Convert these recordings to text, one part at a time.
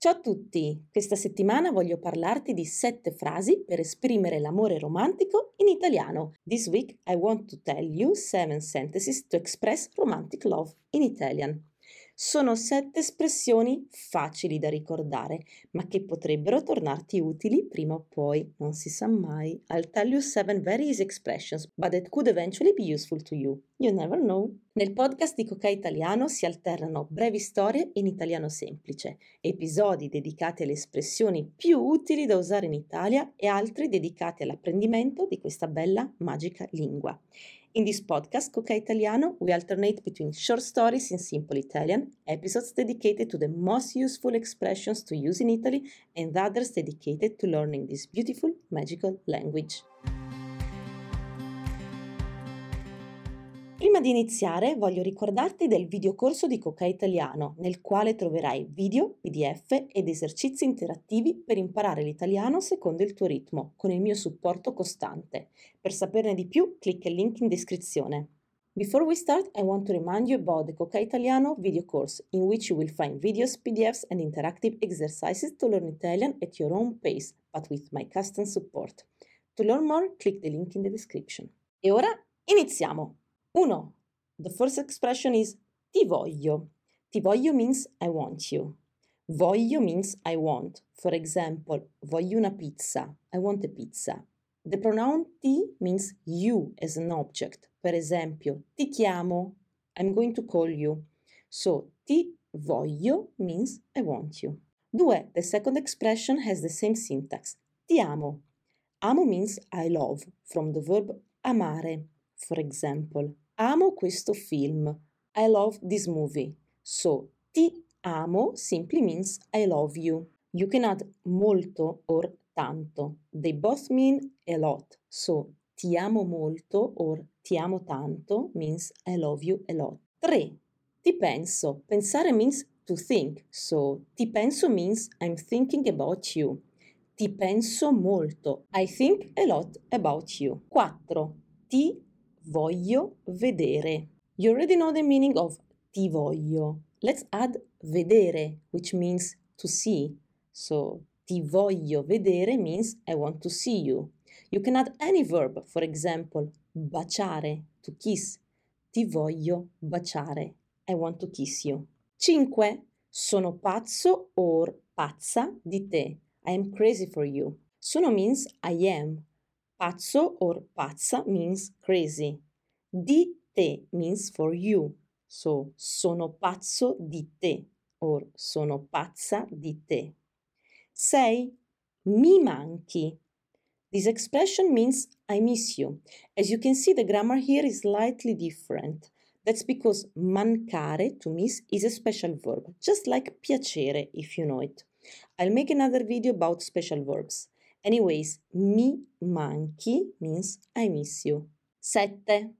Ciao a tutti! Questa settimana voglio parlarti di sette frasi per esprimere l'amore romantico in italiano. This week I want to tell you seven sentences to express romantic love in Italian. Sono sette espressioni facili da ricordare, ma che potrebbero tornarti utili prima o poi, non si sa mai. I'll tell you seven very easy expressions, but that could eventually be useful to you. You never know. Nel podcast di Coca Italiano si alternano brevi storie in italiano semplice, episodi dedicati alle espressioni più utili da usare in Italia e altri dedicati all'apprendimento di questa bella, magica lingua. In this podcast, Coca Italiano, we alternate between short stories in simple Italian, episodes dedicated to the most useful expressions to use in Italy, and others dedicated to learning this beautiful, magical language. Prima di iniziare voglio ricordarti del videocorso di Coca Italiano, nel quale troverai video, PDF ed esercizi interattivi per imparare l'italiano secondo il tuo ritmo, con il mio supporto costante. Per saperne di più, clicca il link in descrizione. Before we start, I want to remind you about the Coca Italiano video course, in which you will find videos, PDFs, and interactive exercises to learn Italian at your own pace, but with my custom support. To learn more, click the link in the description. E ora iniziamo! 1. The first expression is ti voglio. Ti voglio means I want you. Voglio means I want. For example, voglio una pizza. I want a pizza. The pronoun ti means you as an object. Per esempio, ti chiamo. I'm going to call you. So, ti voglio means I want you. Due, The second expression has the same syntax. Ti amo. Amo means I love, from the verb amare. For example, amo questo film. I love this movie. So, ti amo simply means I love you. You can add molto or tanto. They both mean a lot. So, ti amo molto or ti amo tanto means I love you a lot. 3. Ti penso. Pensare means to think. So, ti penso means I'm thinking about you. Ti penso molto. I think a lot about you. 4. Ti voglio vedere. You already know the meaning of ti voglio. Let's add vedere, which means to see. So, ti voglio vedere means I want to see you. You can add any verb, for example, baciare, to kiss. Ti voglio baciare. I want to kiss you. 5. Sono pazzo or pazza di te. I am crazy for you. Sono means I am. Pazzo or pazza means crazy. Di te means for you. So, sono pazzo di te or sono pazza di te. 6. Mi manchi. This expression means I miss you. As you can see, the grammar here is slightly different. That's because mancare, to miss, is a special verb, just like piacere, if you know it. I'll make another video about special verbs. Anyways, mi manchi means I miss you. Sette.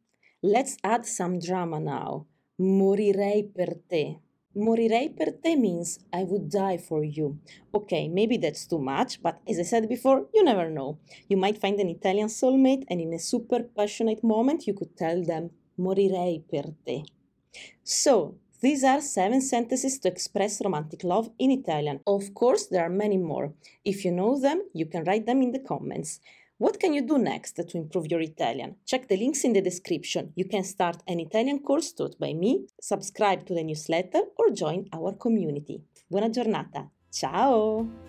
Let's add some drama now. Morirei per te. Morirei per te means I would die for you. Okay, maybe that's too much, but as I said before, you never know. You might find an Italian soulmate, and in a super passionate moment, you could tell them, Morirei per te. So, these are seven sentences to express romantic love in Italian. Of course, there are many more. If you know them, you can write them in the comments. What can you do next to improve your Italian? Check the links in the description. You can start an Italian course taught by me, subscribe to the newsletter, or join our community. Buona giornata! Ciao!